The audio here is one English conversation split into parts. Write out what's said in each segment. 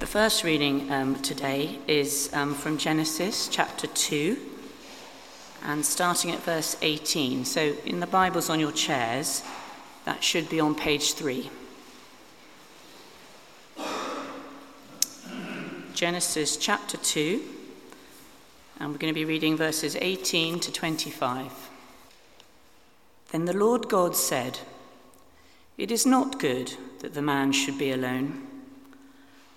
The first reading um, today is um, from Genesis chapter 2 and starting at verse 18. So, in the Bibles on your chairs, that should be on page 3. Genesis chapter 2, and we're going to be reading verses 18 to 25. Then the Lord God said, It is not good that the man should be alone.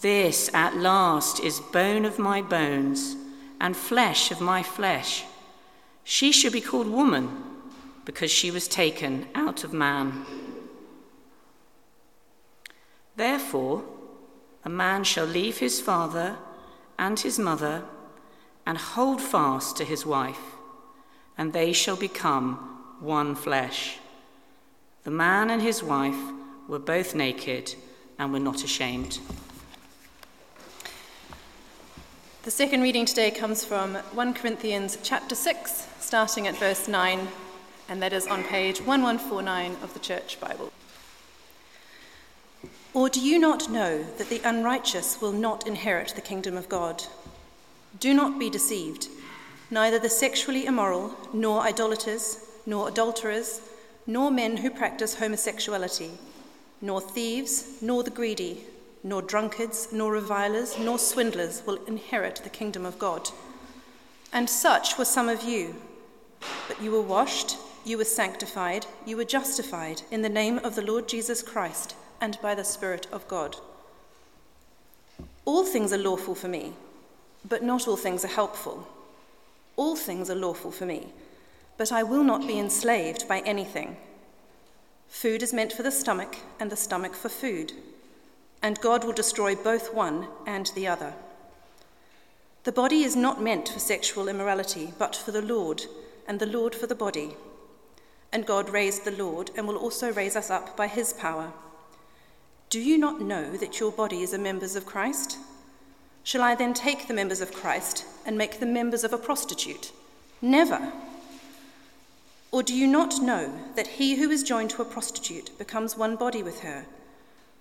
this at last is bone of my bones and flesh of my flesh. She should be called woman because she was taken out of man. Therefore, a man shall leave his father and his mother and hold fast to his wife, and they shall become one flesh. The man and his wife were both naked and were not ashamed. The second reading today comes from 1 Corinthians chapter 6, starting at verse 9, and that is on page 1149 of the Church Bible. Or do you not know that the unrighteous will not inherit the kingdom of God? Do not be deceived. Neither the sexually immoral, nor idolaters, nor adulterers, nor men who practice homosexuality, nor thieves, nor the greedy nor drunkards, nor revilers, nor swindlers will inherit the kingdom of God. And such were some of you. But you were washed, you were sanctified, you were justified in the name of the Lord Jesus Christ and by the Spirit of God. All things are lawful for me, but not all things are helpful. All things are lawful for me, but I will not be enslaved by anything. Food is meant for the stomach, and the stomach for food and God will destroy both one and the other. The body is not meant for sexual immorality, but for the Lord, and the Lord for the body. And God raised the Lord and will also raise us up by his power. Do you not know that your body is a members of Christ? Shall I then take the members of Christ and make them members of a prostitute? Never. Or do you not know that he who is joined to a prostitute becomes one body with her?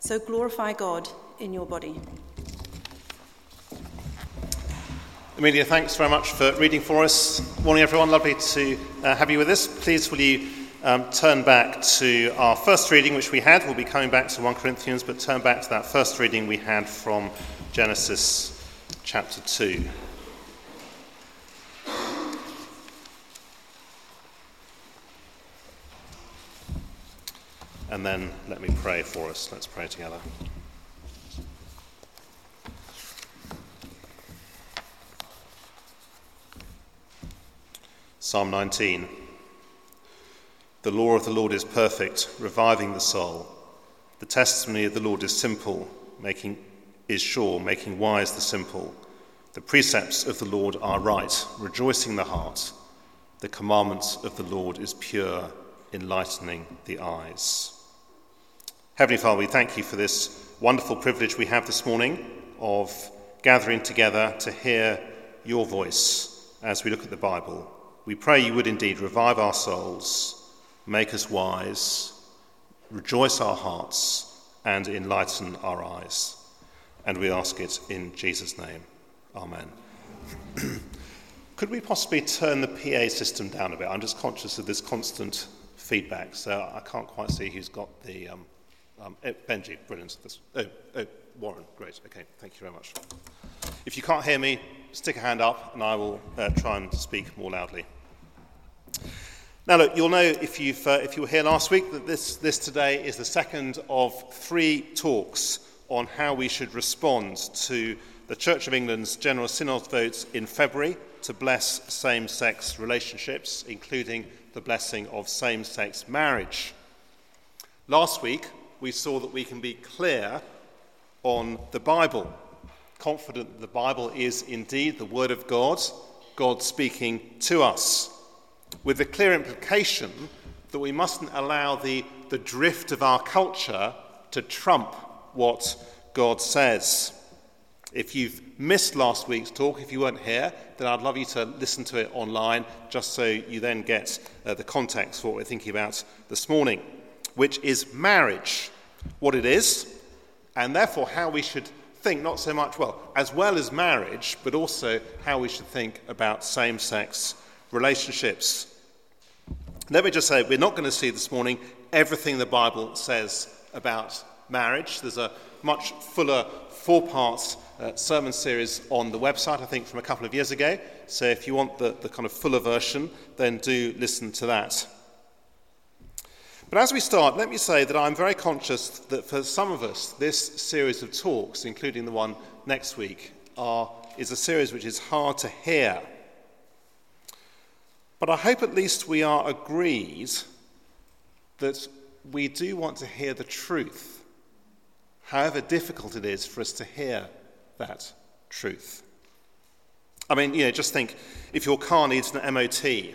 So glorify God in your body. Amelia, thanks very much for reading for us. Morning, everyone. Lovely to uh, have you with us. Please, will you um, turn back to our first reading, which we had? We'll be coming back to 1 Corinthians, but turn back to that first reading we had from Genesis chapter 2. And then let me pray for us. Let's pray together. Psalm 19 The law of the Lord is perfect, reviving the soul. The testimony of the Lord is simple, making is sure, making wise the simple. The precepts of the Lord are right, rejoicing the heart. The commandments of the Lord is pure, enlightening the eyes. Heavenly Father, we thank you for this wonderful privilege we have this morning of gathering together to hear your voice as we look at the Bible, we pray you would indeed revive our souls, make us wise, rejoice our hearts, and enlighten our eyes. And we ask it in Jesus' name. Amen. Could we possibly turn the PA system down a bit? I'm just conscious of this constant feedback, so I can't quite see who's got the. Um, um, oh, Benji, brilliant. This, oh, oh, Warren, great. Okay, thank you very much. If you can't hear me, stick a hand up and I will uh, try and speak more loudly. Now, look, you'll know if, you've, uh, if you were here last week that this, this today is the second of three talks on how we should respond to the Church of England's General Synod vote in February to bless same sex relationships, including the blessing of same sex marriage. Last week, we saw that we can be clear on the Bible, confident that the Bible is indeed the Word of God, God speaking to us, with the clear implication that we mustn't allow the, the drift of our culture to trump what God says. If you've missed last week's talk, if you weren't here, then I'd love you to listen to it online just so you then get uh, the context for what we're thinking about this morning, which is marriage, what it is, and therefore how we should think not so much, well, as well as marriage, but also how we should think about same sex relationships. Let me just say, we're not going to see this morning everything the Bible says about marriage. There's a much fuller four part uh, sermon series on the website, I think from a couple of years ago. So if you want the, the kind of fuller version, then do listen to that. But as we start, let me say that I'm very conscious that for some of us, this series of talks, including the one next week, are, is a series which is hard to hear. But I hope at least we are agreed that we do want to hear the truth, however difficult it is for us to hear that truth. I mean, you know, just think if your car needs an MOT,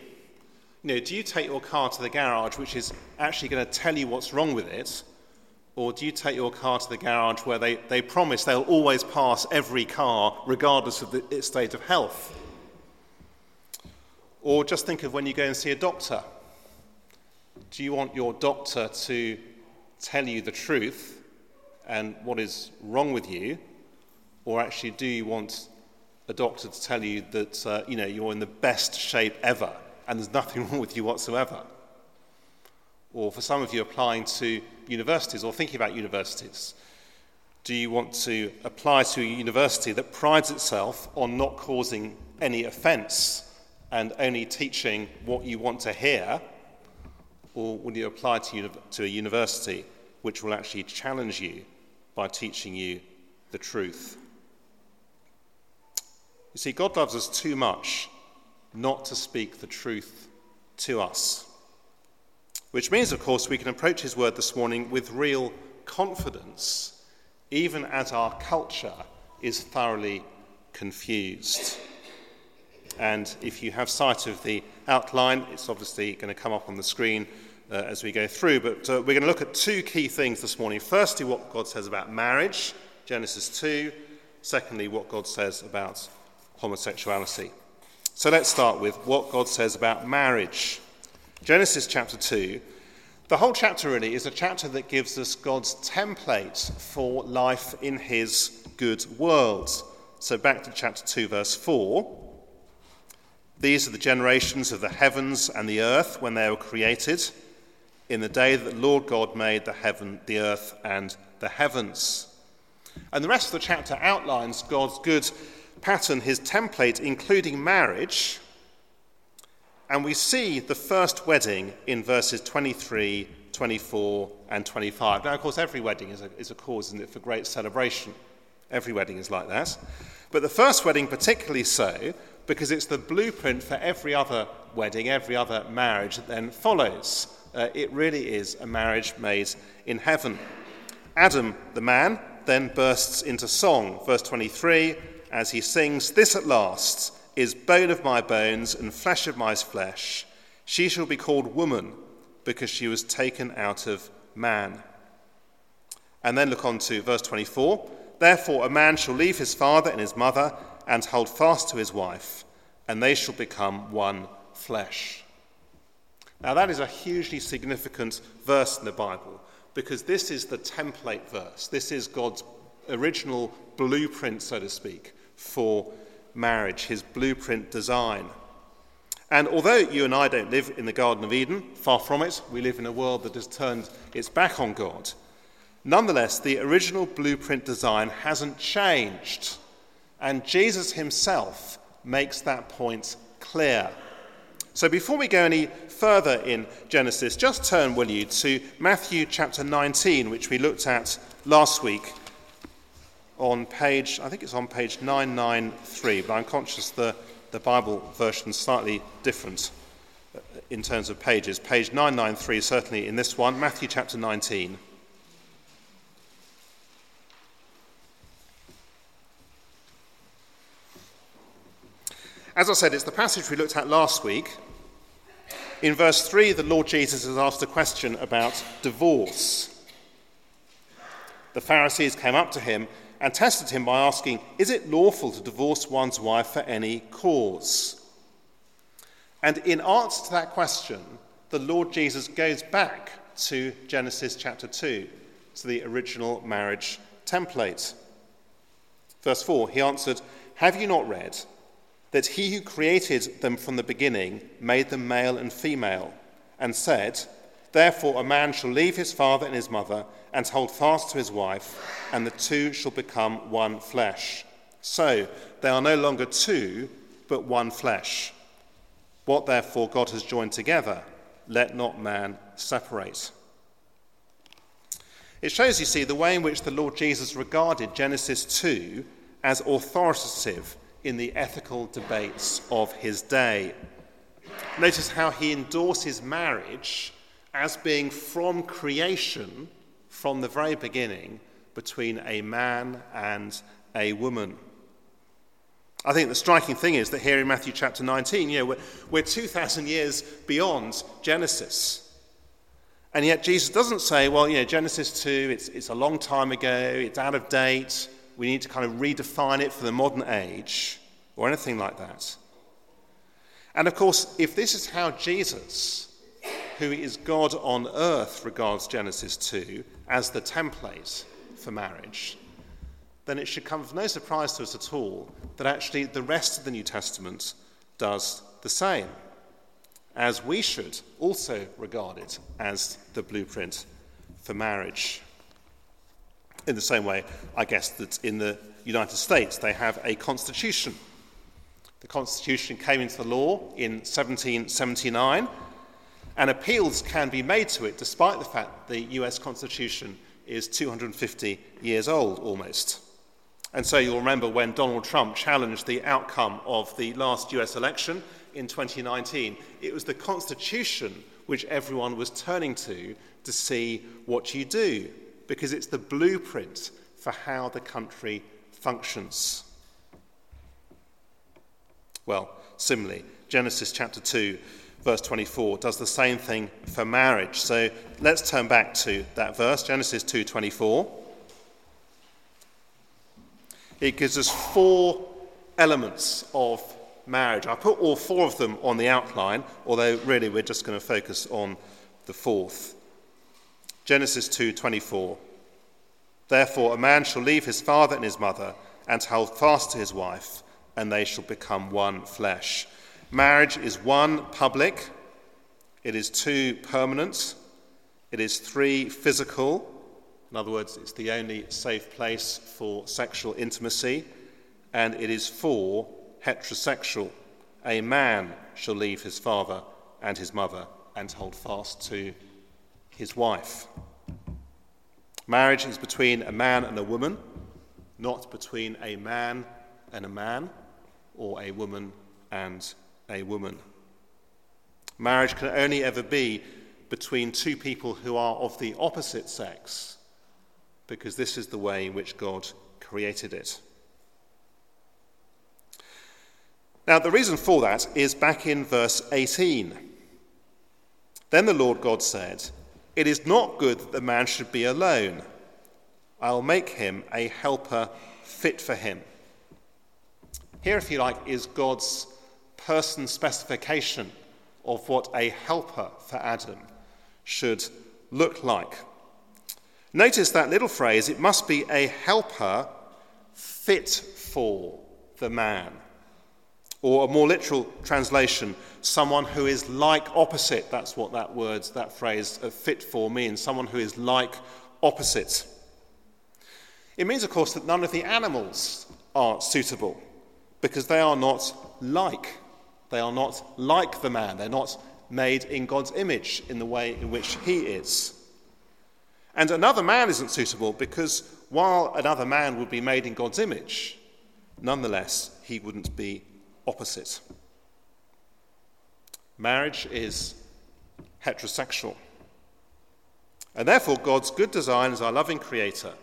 you know, do you take your car to the garage, which is actually going to tell you what's wrong with it, or do you take your car to the garage where they, they promise they'll always pass every car regardless of the, its state of health? Or just think of when you go and see a doctor. Do you want your doctor to tell you the truth and what is wrong with you? Or actually, do you want a doctor to tell you that uh, you know, you're in the best shape ever and there's nothing wrong with you whatsoever. Or for some of you applying to universities or thinking about universities, do you want to apply to a university that prides itself on not causing any offence and only teaching what you want to hear? Or will you apply to, uni- to a university which will actually challenge you by teaching you the truth? You see, God loves us too much not to speak the truth to us. Which means, of course, we can approach his word this morning with real confidence, even as our culture is thoroughly confused. And if you have sight of the outline, it's obviously going to come up on the screen uh, as we go through. But uh, we're going to look at two key things this morning. Firstly, what God says about marriage, Genesis 2. Secondly, what God says about homosexuality. So let's start with what God says about marriage. Genesis chapter 2. The whole chapter really is a chapter that gives us God's template for life in his good world. So back to chapter 2, verse 4. These are the generations of the heavens and the earth when they were created, in the day that the Lord God made the heaven, the earth, and the heavens. And the rest of the chapter outlines God's good pattern, his template, including marriage. And we see the first wedding in verses 23, 24, and 25. Now, of course, every wedding is a, is a cause, isn't it, for great celebration. Every wedding is like that. But the first wedding, particularly so, because it's the blueprint for every other wedding, every other marriage that then follows. Uh, it really is a marriage made in heaven. Adam, the man, then bursts into song. Verse 23 as he sings, This at last is bone of my bones and flesh of my flesh. She shall be called woman because she was taken out of man. And then look on to verse 24. Therefore, a man shall leave his father and his mother and hold fast to his wife, and they shall become one flesh. Now, that is a hugely significant verse in the Bible because this is the template verse. This is God's original blueprint, so to speak, for marriage, his blueprint design. And although you and I don't live in the Garden of Eden, far from it, we live in a world that has turned its back on God. Nonetheless, the original blueprint design hasn't changed. And Jesus himself makes that point clear. So before we go any further in Genesis, just turn, will you, to Matthew chapter 19, which we looked at last week on page, I think it's on page 993, but I'm conscious the, the Bible version is slightly different uh, in terms of pages. Page 993, certainly in this one, Matthew chapter 19. As I said, it's the passage we looked at last week. In verse 3, the Lord Jesus has asked a question about divorce. The Pharisees came up to him and tested him by asking, Is it lawful to divorce one's wife for any cause? And in answer to that question, the Lord Jesus goes back to Genesis chapter 2, to the original marriage template. Verse 4, he answered, Have you not read? that he who created them from the beginning made them male and female, and said, Therefore a man shall leave his father and his mother and hold fast to his wife, and the two shall become one flesh. So they are no longer two, but one flesh. What therefore God has joined together, let not man separate. It shows, you see, the way in which the Lord Jesus regarded Genesis 2 as authoritative in the ethical debates of his day. Notice how he endorses marriage as being from creation, from the very beginning, between a man and a woman. I think the striking thing is that here in Matthew chapter 19, you know, we're, we're 2,000 years beyond Genesis. And yet Jesus doesn't say, well, you know, Genesis 2, it's, it's a long time ago, it's out of date, we need to kind of redefine it for the modern age, or anything like that. And of course, if this is how Jesus, who is God on earth, regards Genesis 2 as the template for marriage, then it should come as no surprise to us at all that actually the rest of the New Testament does the same, as we should also regard it as the blueprint for marriage. In the same way, I guess that in the United States they have a constitution. The constitution came into the law in 1779, and appeals can be made to it despite the fact the US constitution is 250 years old almost. And so you'll remember when Donald Trump challenged the outcome of the last US election in 2019, it was the Constitution which everyone was turning to to see what you do because it's the blueprint for how the country functions. Well, similarly, Genesis chapter 2, verse 24 does the same thing for marriage. So let's turn back to that verse, Genesis 2:24. It gives us four elements of marriage. I put all four of them on the outline, although really we're just going to focus on the fourth. Genesis 2:24 Therefore a man shall leave his father and his mother and hold fast to his wife and they shall become one flesh. Marriage is one public, it is two permanent, it is three physical. In other words, it's the only safe place for sexual intimacy, and it is four heterosexual. A man shall leave his father and his mother and hold fast to his wife. Marriage is between a man and a woman, not between a man and a man or a woman and a woman. Marriage can only ever be between two people who are of the opposite sex, because this is the way in which God created it. Now, the reason for that is back in verse 18. Then the Lord God said, It is not good that the man should be alone. I'll make him a helper fit for him. Here, if you like, is God's person specification of what a helper for Adam should look like. Notice that little phrase it must be a helper fit for the man. Or a more literal translation, someone who is like opposite. That's what that word, that phrase, fit for means. Someone who is like opposite. It means, of course, that none of the animals are suitable because they are not like. They are not like the man. They're not made in God's image in the way in which he is. And another man isn't suitable because while another man would be made in God's image, nonetheless, he wouldn't be opposite. Marriage is heterosexual. And therefore, God's good design as our loving creator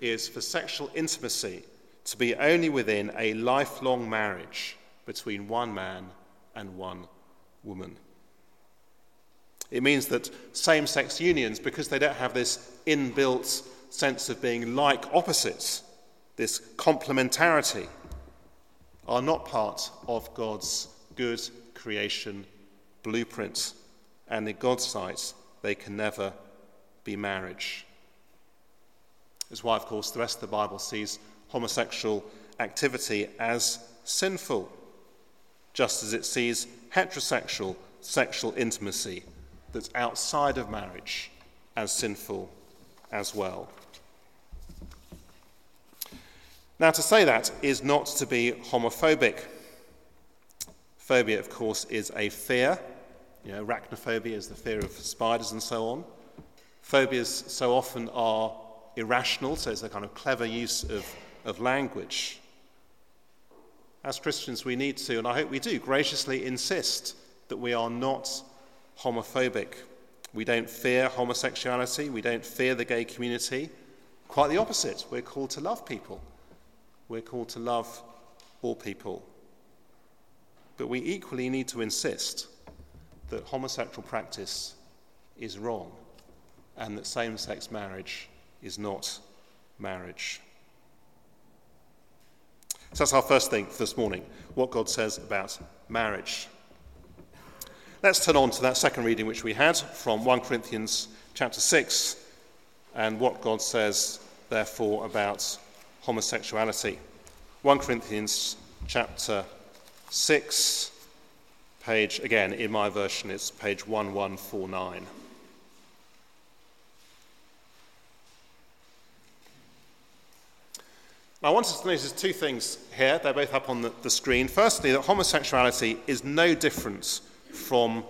is for sexual intimacy to be only within a lifelong marriage between one man and one woman. It means that same sex unions, because they don't have this inbuilt sense of being like opposites, this complementarity, are not part of God's good creation blueprint. And in God's sight, they can never be marriage. That's why, of course, the rest of the Bible sees homosexual activity as sinful, just as it sees heterosexual sexual intimacy that's outside of marriage as sinful as well. Now, to say that is not to be homophobic. Phobia, of course, is a fear. You know, arachnophobia is the fear of spiders and so on. Phobias so often are irrational, so it's a kind of clever use of, of language. As Christians, we need to, and I hope we do, graciously insist that we are not homophobic. We don't fear homosexuality, we don't fear the gay community. Quite the opposite. We're called to love people, we're called to love all people. But we equally need to insist that homosexual practice is wrong and that same sex marriage is not marriage. So that's our first thing for this morning what God says about marriage. Let's turn on to that second reading which we had from 1 Corinthians chapter 6 and what God says, therefore, about homosexuality. 1 Corinthians chapter 6, page, again, in my version, it's page 1149. I want us to notice two things here. They're both up on the, the screen. Firstly, that homosexuality is no different from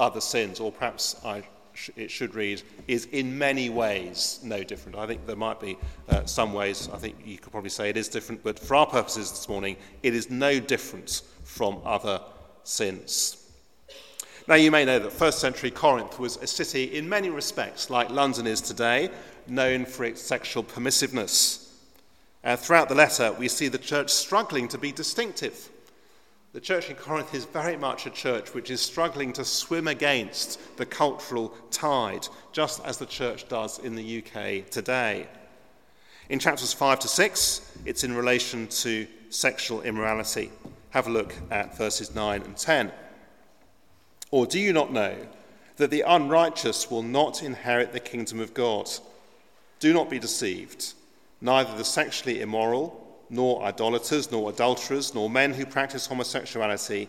other sins, or perhaps I sh- it should read, is in many ways no different. I think there might be uh, some ways, I think you could probably say it is different, but for our purposes this morning, it is no different from other sins. Now, you may know that first century Corinth was a city in many respects, like London is today, known for its sexual permissiveness. Uh, throughout the letter, we see the church struggling to be distinctive the church in Corinth is very much a church which is struggling to swim against the cultural tide, just as the church does in the UK today. In chapters 5 to 6, it's in relation to sexual immorality. Have a look at verses 9 and 10. Or do you not know that the unrighteous will not inherit the kingdom of God? Do not be deceived. Neither the sexually immoral, nor idolaters, nor adulterers, nor men who practice homosexuality,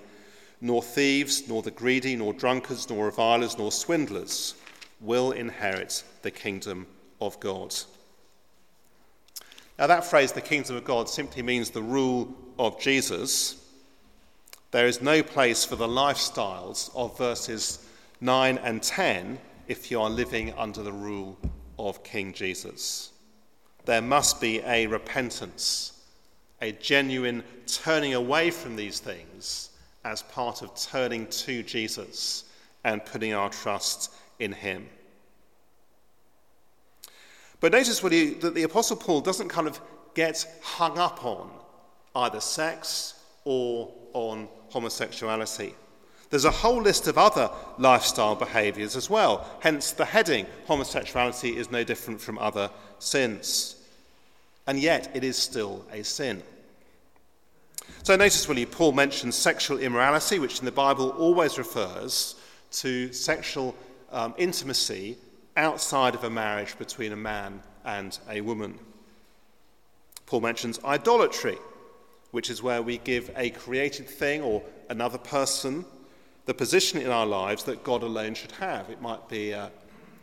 nor thieves, nor the greedy, nor drunkards, nor revilers, nor swindlers will inherit the kingdom of God. Now, that phrase, the kingdom of God, simply means the rule of Jesus. There is no place for the lifestyles of verses 9 and 10 if you are living under the rule of King Jesus. There must be a repentance a genuine turning away from these things as part of turning to Jesus and putting our trust in Him. But notice that the Apostle Paul doesn't kind of get hung up on either sex or on homosexuality. There's a whole list of other lifestyle behaviours as well, hence the heading homosexuality is no different from other sins and yet it is still a sin. So notice, will you, Paul mentions sexual immorality, which in the Bible always refers to sexual um, intimacy outside of a marriage between a man and a woman. Paul mentions idolatry, which is where we give a created thing or another person the position in our lives that God alone should have. It might be, uh,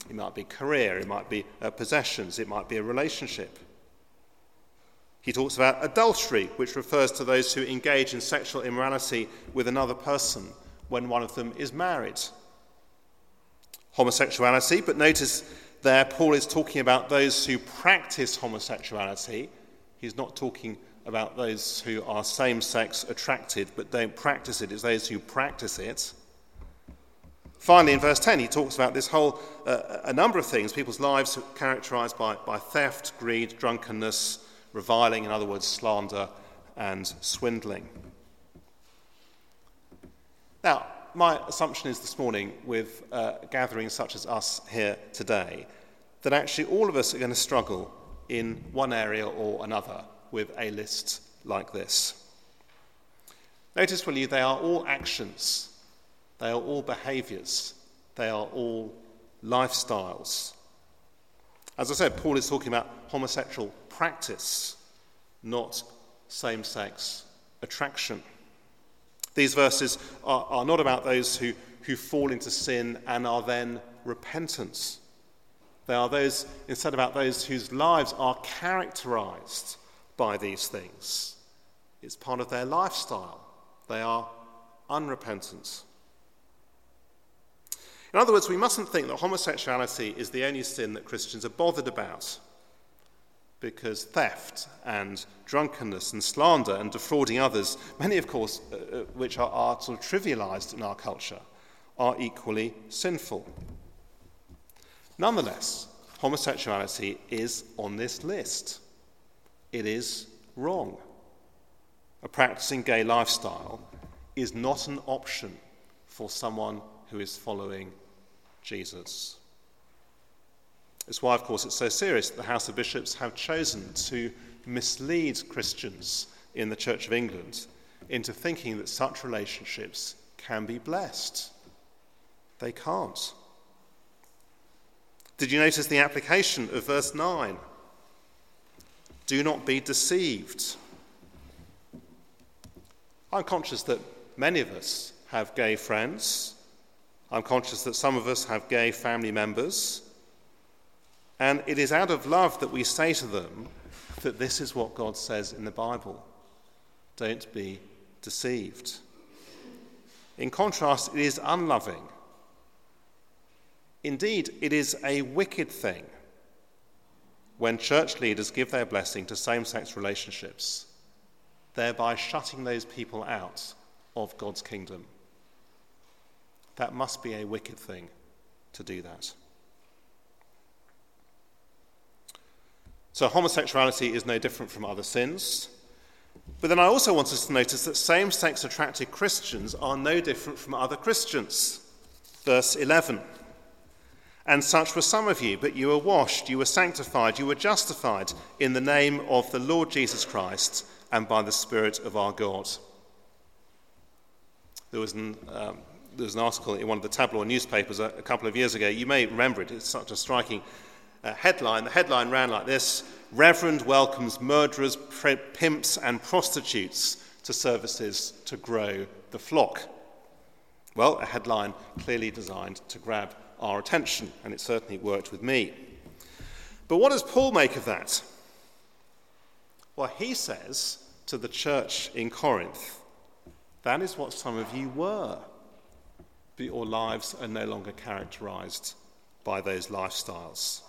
it might be career, it might be uh, possessions, it might be a relationship. He talks about adultery, which refers to those who engage in sexual immorality with another person when one of them is married. Homosexuality, but notice there Paul is talking about those who practice homosexuality. He's not talking about those who are same sex attracted but don't practice it, it's those who practice it. Finally, in verse 10, he talks about this whole, uh, a number of things. People's lives characterized by, by theft, greed, drunkenness, reviling, in other words, slander and swindling. Now, my assumption is this morning, with uh, gatherings such as us here today, that actually all of us are going to struggle in one area or another with a list like this. Notice, will you, they are all actions, they are all behaviors, they are all lifestyles. As I said, Paul is talking about homosexual practice, not same sex attraction. These verses are, are, not about those who, who fall into sin and are then repentant. They are those, instead, about those whose lives are characterized by these things. It's part of their lifestyle. They are unrepentant. In other words, we mustn't think that homosexuality is the only sin that Christians are bothered about because theft and drunkenness and slander and defrauding others, many, of course, uh, uh, which are, are sort of trivialized in our culture, are equally sinful. Nonetheless, homosexuality is on this list. It is wrong. A practicing gay lifestyle is not an option for someone who is following Jesus. It's why, of course, it's so serious that the House of Bishops have chosen to mislead Christians in the Church of England into thinking that such relationships can be blessed. They can't. Did you notice the application of verse 9? Do not be deceived. I'm conscious that many of us have gay friends. I'm conscious that some of us have gay family members. And it is out of love that we say to them that this is what God says in the Bible don't be deceived. In contrast, it is unloving. Indeed, it is a wicked thing when church leaders give their blessing to same sex relationships, thereby shutting those people out of God's kingdom. That must be a wicked thing to do that. So, homosexuality is no different from other sins. But then I also want us to notice that same sex attracted Christians are no different from other Christians. Verse 11 And such were some of you, but you were washed, you were sanctified, you were justified in the name of the Lord Jesus Christ and by the Spirit of our God. There was an, um, there was an article in one of the tabloid newspapers a, a couple of years ago. You may remember it, it's such a striking uh, headline. The headline ran like this Reverend welcomes murderers, pimps, and prostitutes to services to grow the flock. Well, a headline clearly designed to grab our attention, and it certainly worked with me. But what does Paul make of that? Well, he says to the church in Corinth, that is what some of you were, your lives are no longer characterized by those lifestyles.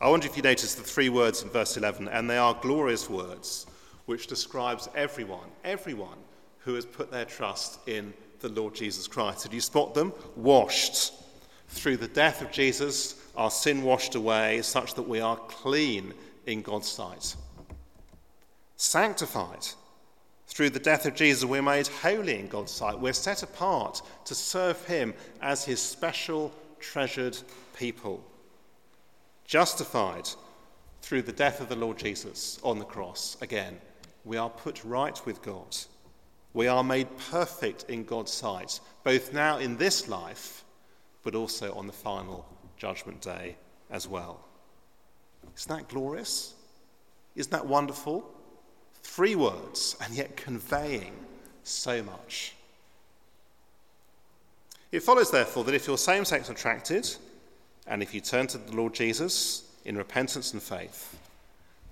I wonder if you notice the three words in verse 11, and they are glorious words, which describes everyone, everyone who has put their trust in the Lord Jesus Christ. Did you spot them? Washed. Through the death of Jesus, our sin washed away, such that we are clean in God's sight. Sanctified. Through the death of Jesus, we're made holy in God's sight. We're set apart to serve Him as His special, treasured people justified through the death of the Lord Jesus on the cross, again, we are put right with God. We are made perfect in God's sight, both now in this life, but also on the final judgment day as well. Isn't that glorious? Isn't that wonderful? Three words, and yet conveying so much. It follows, therefore, that if you're same sex attracted, and if you turn to the Lord Jesus in repentance and faith,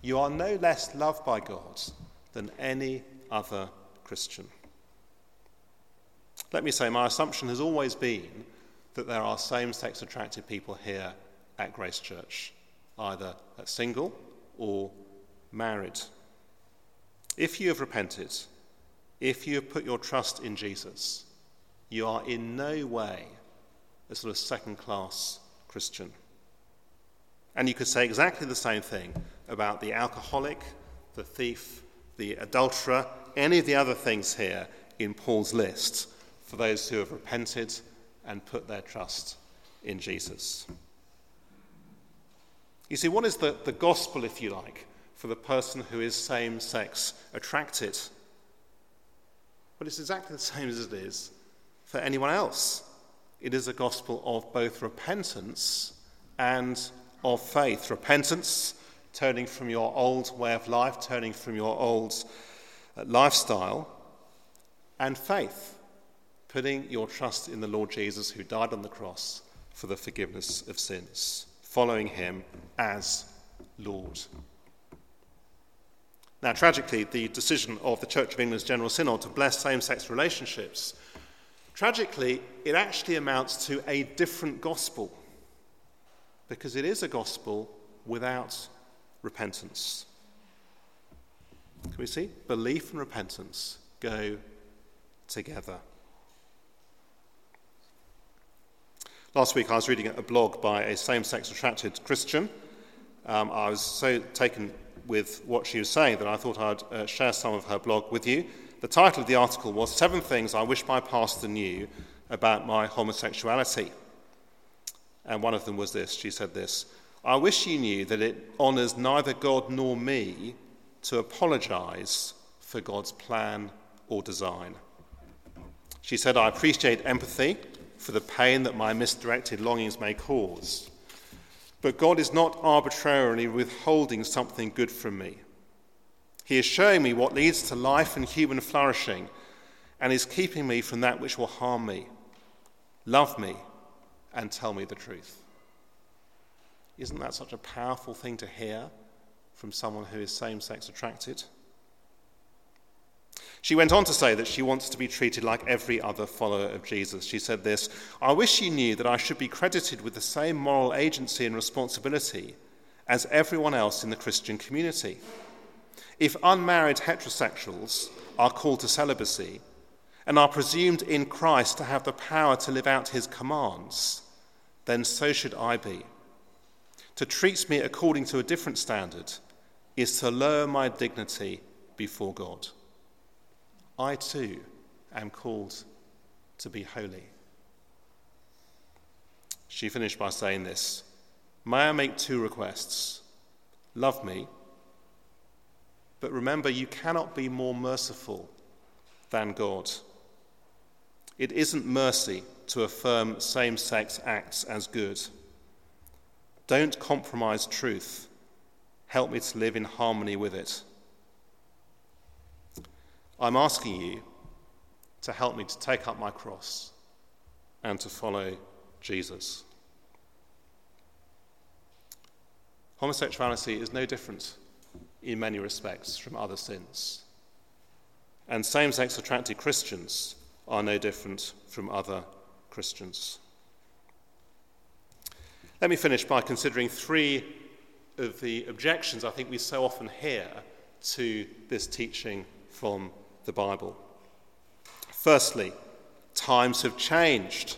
you are no less loved by God than any other Christian. Let me say, my assumption has always been that there are same sex attracted people here at Grace Church, either single or married. If you have repented, if you have put your trust in Jesus, you are in no way a sort of second class Christian. And you could say exactly the same thing about the alcoholic, the thief, the adulterer, any of the other things here in Paul's list for those who have repented and put their trust in Jesus. You see, what is the, the gospel, if you like, for the person who is same sex attracted? Well, it's exactly the same as it is for anyone else. It is a gospel of both repentance and of faith. Repentance, turning from your old way of life, turning from your old uh, lifestyle, and faith, putting your trust in the Lord Jesus who died on the cross for the forgiveness of sins, following him as Lord. Now, tragically, the decision of the Church of England's General Synod to bless same sex relationships, tragically, it actually amounts to a different gospel because it is a gospel without repentance. Can we see? Belief and repentance go together. Last week I was reading a blog by a same sex attracted Christian. Um, I was so taken with what she was saying that I thought I'd uh, share some of her blog with you. The title of the article was Seven Things I Wish My Pastor Knew About My Homosexuality. And one of them was this she said this I wish you knew that it honours neither God nor me to apologise for God's plan or design. She said, I appreciate empathy for the pain that my misdirected longings may cause. But God is not arbitrarily withholding something good from me. He is showing me what leads to life and human flourishing and is keeping me from that which will harm me. Love me and tell me the truth. Isn't that such a powerful thing to hear from someone who is same sex attracted? She went on to say that she wants to be treated like every other follower of Jesus. She said this I wish you knew that I should be credited with the same moral agency and responsibility as everyone else in the Christian community. If unmarried heterosexuals are called to celibacy, and are presumed in Christ to have the power to live out his commands, then so should I be. To treat me according to a different standard is to lower my dignity before God. I too am called to be holy. She finished by saying this May I make two requests? Love me, but remember, you cannot be more merciful than God. It isn't mercy to affirm same sex acts as good. Don't compromise truth. Help me to live in harmony with it. I'm asking you to help me to take up my cross and to follow Jesus. Homosexuality is no different in many respects from other sins. And same sex attracted Christians are no different from other Christians. Let me finish by considering three of the objections I think we so often hear to this teaching from the Bible. Firstly, times have changed.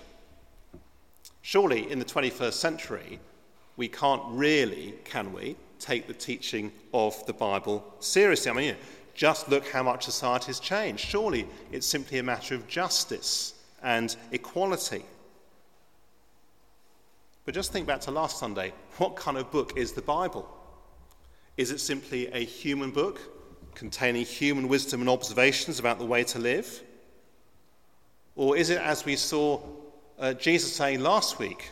Surely in the 21st century, we can't really, can we, take the teaching of the Bible seriously? I mean, just look how much society has changed. Surely it's simply a matter of justice and equality. But just think back to last Sunday. What kind of book is the Bible? Is it simply a human book containing human wisdom and observations about the way to live? Or is it, as we saw uh, Jesus saying last week,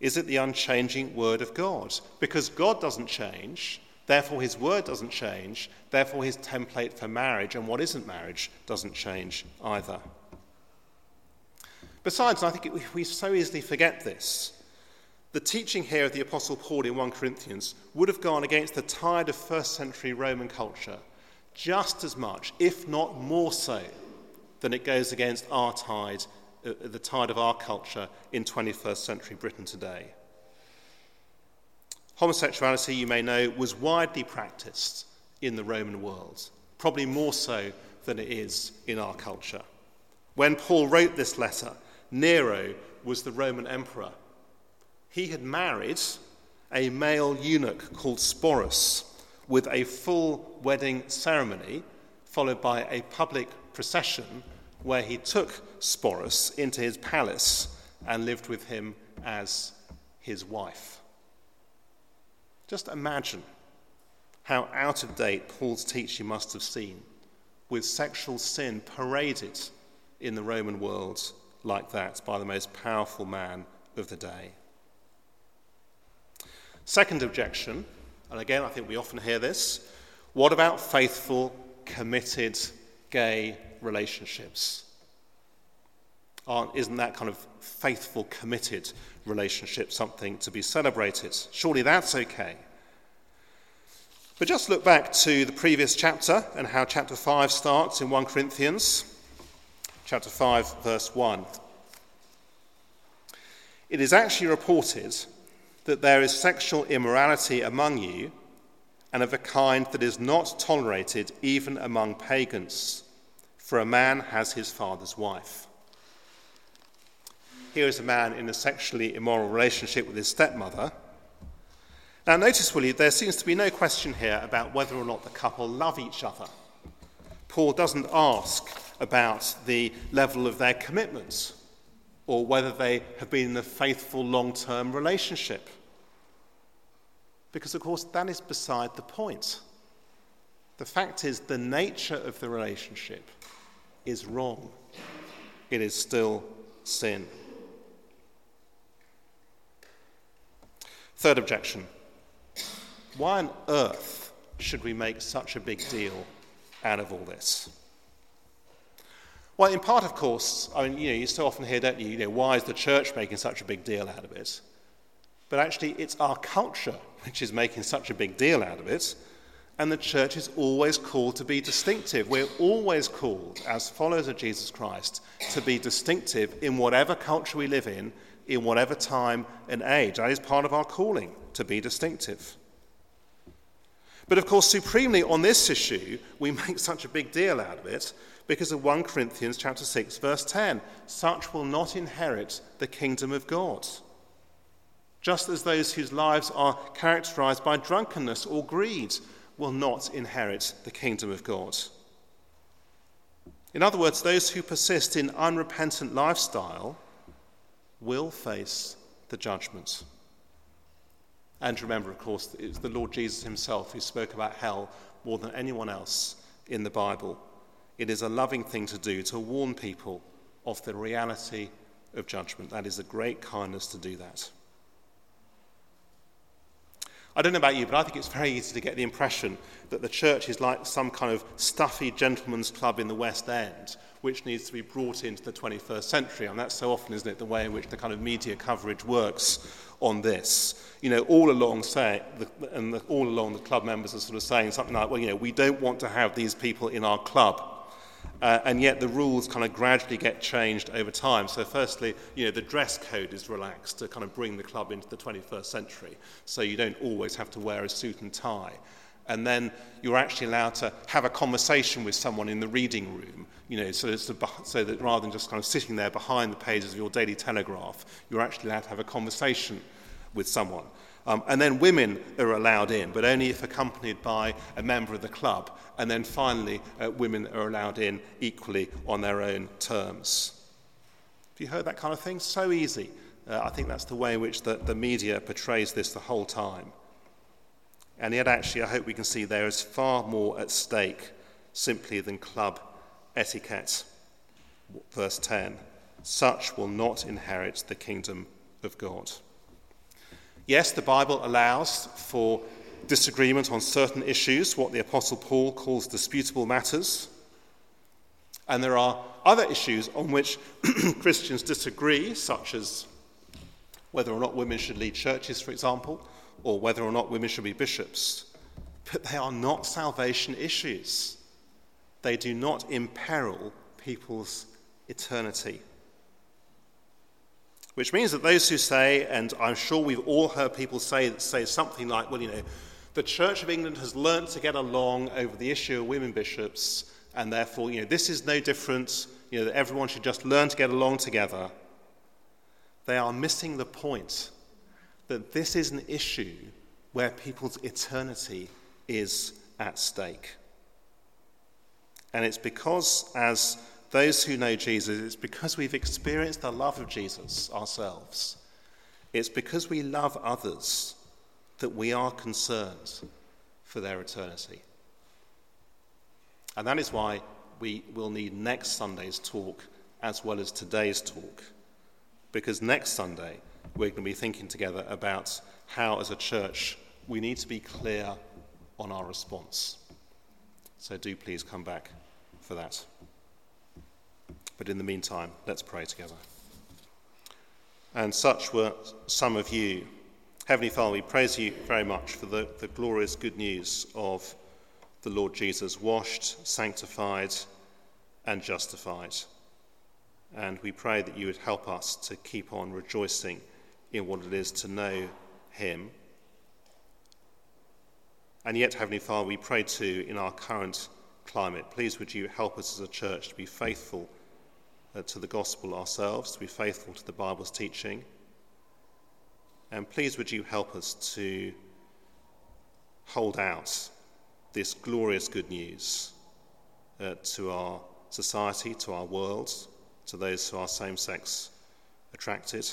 is it the unchanging Word of God? Because God doesn't change, therefore His Word doesn't change, therefore His template for marriage and what isn't marriage doesn't change either. Besides, I think we so easily forget this. The teaching here of the Apostle Paul in 1 Corinthians would have gone against the tide of first century Roman culture just as much, if not more so, than it goes against our tide, uh, the tide of our culture in 21st century Britain today. Homosexuality, you may know, was widely practiced in the Roman world, probably more so than it is in our culture. When Paul wrote this letter, Nero was the Roman emperor. He had married a male eunuch called Sporus with a full wedding ceremony, followed by a public procession where he took Sporus into his palace and lived with him as his wife. Just imagine how out of date Paul's teaching must have seemed, with sexual sin paraded in the Roman world like that by the most powerful man of the day. Second objection, and again I think we often hear this what about faithful, committed gay relationships? Aren't, isn't that kind of faithful, committed relationship something to be celebrated? Surely that's okay. But just look back to the previous chapter and how chapter 5 starts in 1 Corinthians, chapter 5, verse 1. It is actually reported that there is sexual immorality among you, and of a kind that is not tolerated even among pagans, for a man has his father's wife. Here is a man in a sexually immoral relationship with his stepmother. Now, notice, Willie, there seems to be no question here about whether or not the couple love each other. Paul doesn't ask about the level of their commitments or whether they have been in a faithful long term relationship. Because, of course, that is beside the point. The fact is, the nature of the relationship is wrong, it is still sin. Third objection why on earth should we make such a big deal out of all this? Well, in part, of course, I mean, you know, you so often hear, don't you, you know, why is the church making such a big deal out of it? But actually, it's our culture which is making such a big deal out of it, and the church is always called to be distinctive. We're always called, as followers of Jesus Christ, to be distinctive in whatever culture we live in in whatever time and age. That is part of our calling, to be distinctive. But of course, supremely on this issue, we make such a big deal out of it because of 1 Corinthians chapter 6 verse 10. Such will not inherit the kingdom of God. Just as those whose lives are characterized by drunkenness or greed will not inherit the kingdom of God. In other words, those who persist in unrepentant lifestyle will face the judgment. And remember, of course, it's the Lord Jesus himself who spoke about hell more than anyone else in the Bible. It is a loving thing to do to warn people of the reality of judgment. That is a great kindness to do that. I don't know about you, but I think it's very easy to get the impression that the church is like some kind of stuffy gentleman's club in the West End, which needs to be brought into the 21st century. And that's so often, isn't it, the way in which the kind of media coverage works on this. You know, all along say, the, and the, all along the club members are sort of saying something like, well, you know, we don't want to have these people in our club Uh, and yet the rules kind of gradually get changed over time. So, firstly, you know, the dress code is relaxed to kind of bring the club into the 21st century. So, you don't always have to wear a suit and tie. And then you're actually allowed to have a conversation with someone in the reading room, you know, so, so that rather than just kind of sitting there behind the pages of your daily telegraph, you're actually allowed to have a conversation with someone. Um, and then women are allowed in, but only if accompanied by a member of the club. And then finally, uh, women are allowed in equally on their own terms. Have you heard that kind of thing? So easy. Uh, I think that's the way in which the, the media portrays this the whole time. And yet, actually, I hope we can see there is far more at stake simply than club etiquette. Verse 10 Such will not inherit the kingdom of God. Yes, the Bible allows for disagreement on certain issues, what the Apostle Paul calls disputable matters. And there are other issues on which Christians disagree, such as whether or not women should lead churches, for example, or whether or not women should be bishops. But they are not salvation issues. They do not imperil people's eternity. Which means that those who say, and I'm sure we've all heard people say, say something like, well, you know, the Church of England has learnt to get along over the issue of women bishops, and therefore, you know, this is no different, you know, that everyone should just learn to get along together. They are missing the point that this is an issue where people's eternity is at stake. And it's because, as those who know Jesus, it's because we've experienced the love of Jesus ourselves. It's because we love others that we are concerned for their eternity. And that is why we will need next Sunday's talk as well as today's talk. Because next Sunday, we're going to be thinking together about how, as a church, we need to be clear on our response. So do please come back for that. But in the meantime, let's pray together. And such were some of you. Heavenly Father, we praise you very much for the, the glorious good news of the Lord Jesus, washed, sanctified, and justified. And we pray that you would help us to keep on rejoicing in what it is to know him. And yet, Heavenly Father, we pray too in our current climate, please would you help us as a church to be faithful to the gospel ourselves, to be faithful to the Bible's teaching. And please would you help us to hold out this glorious good news uh, to our society, to our world, to those who are same sex attracted.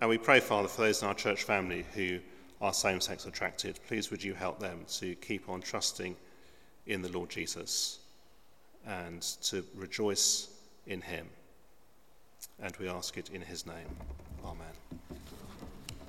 And we pray, Father, for those in our church family who are same sex attracted. Please would you help them to keep on trusting in the Lord Jesus and to rejoice in him. And we ask it in his name. Amen.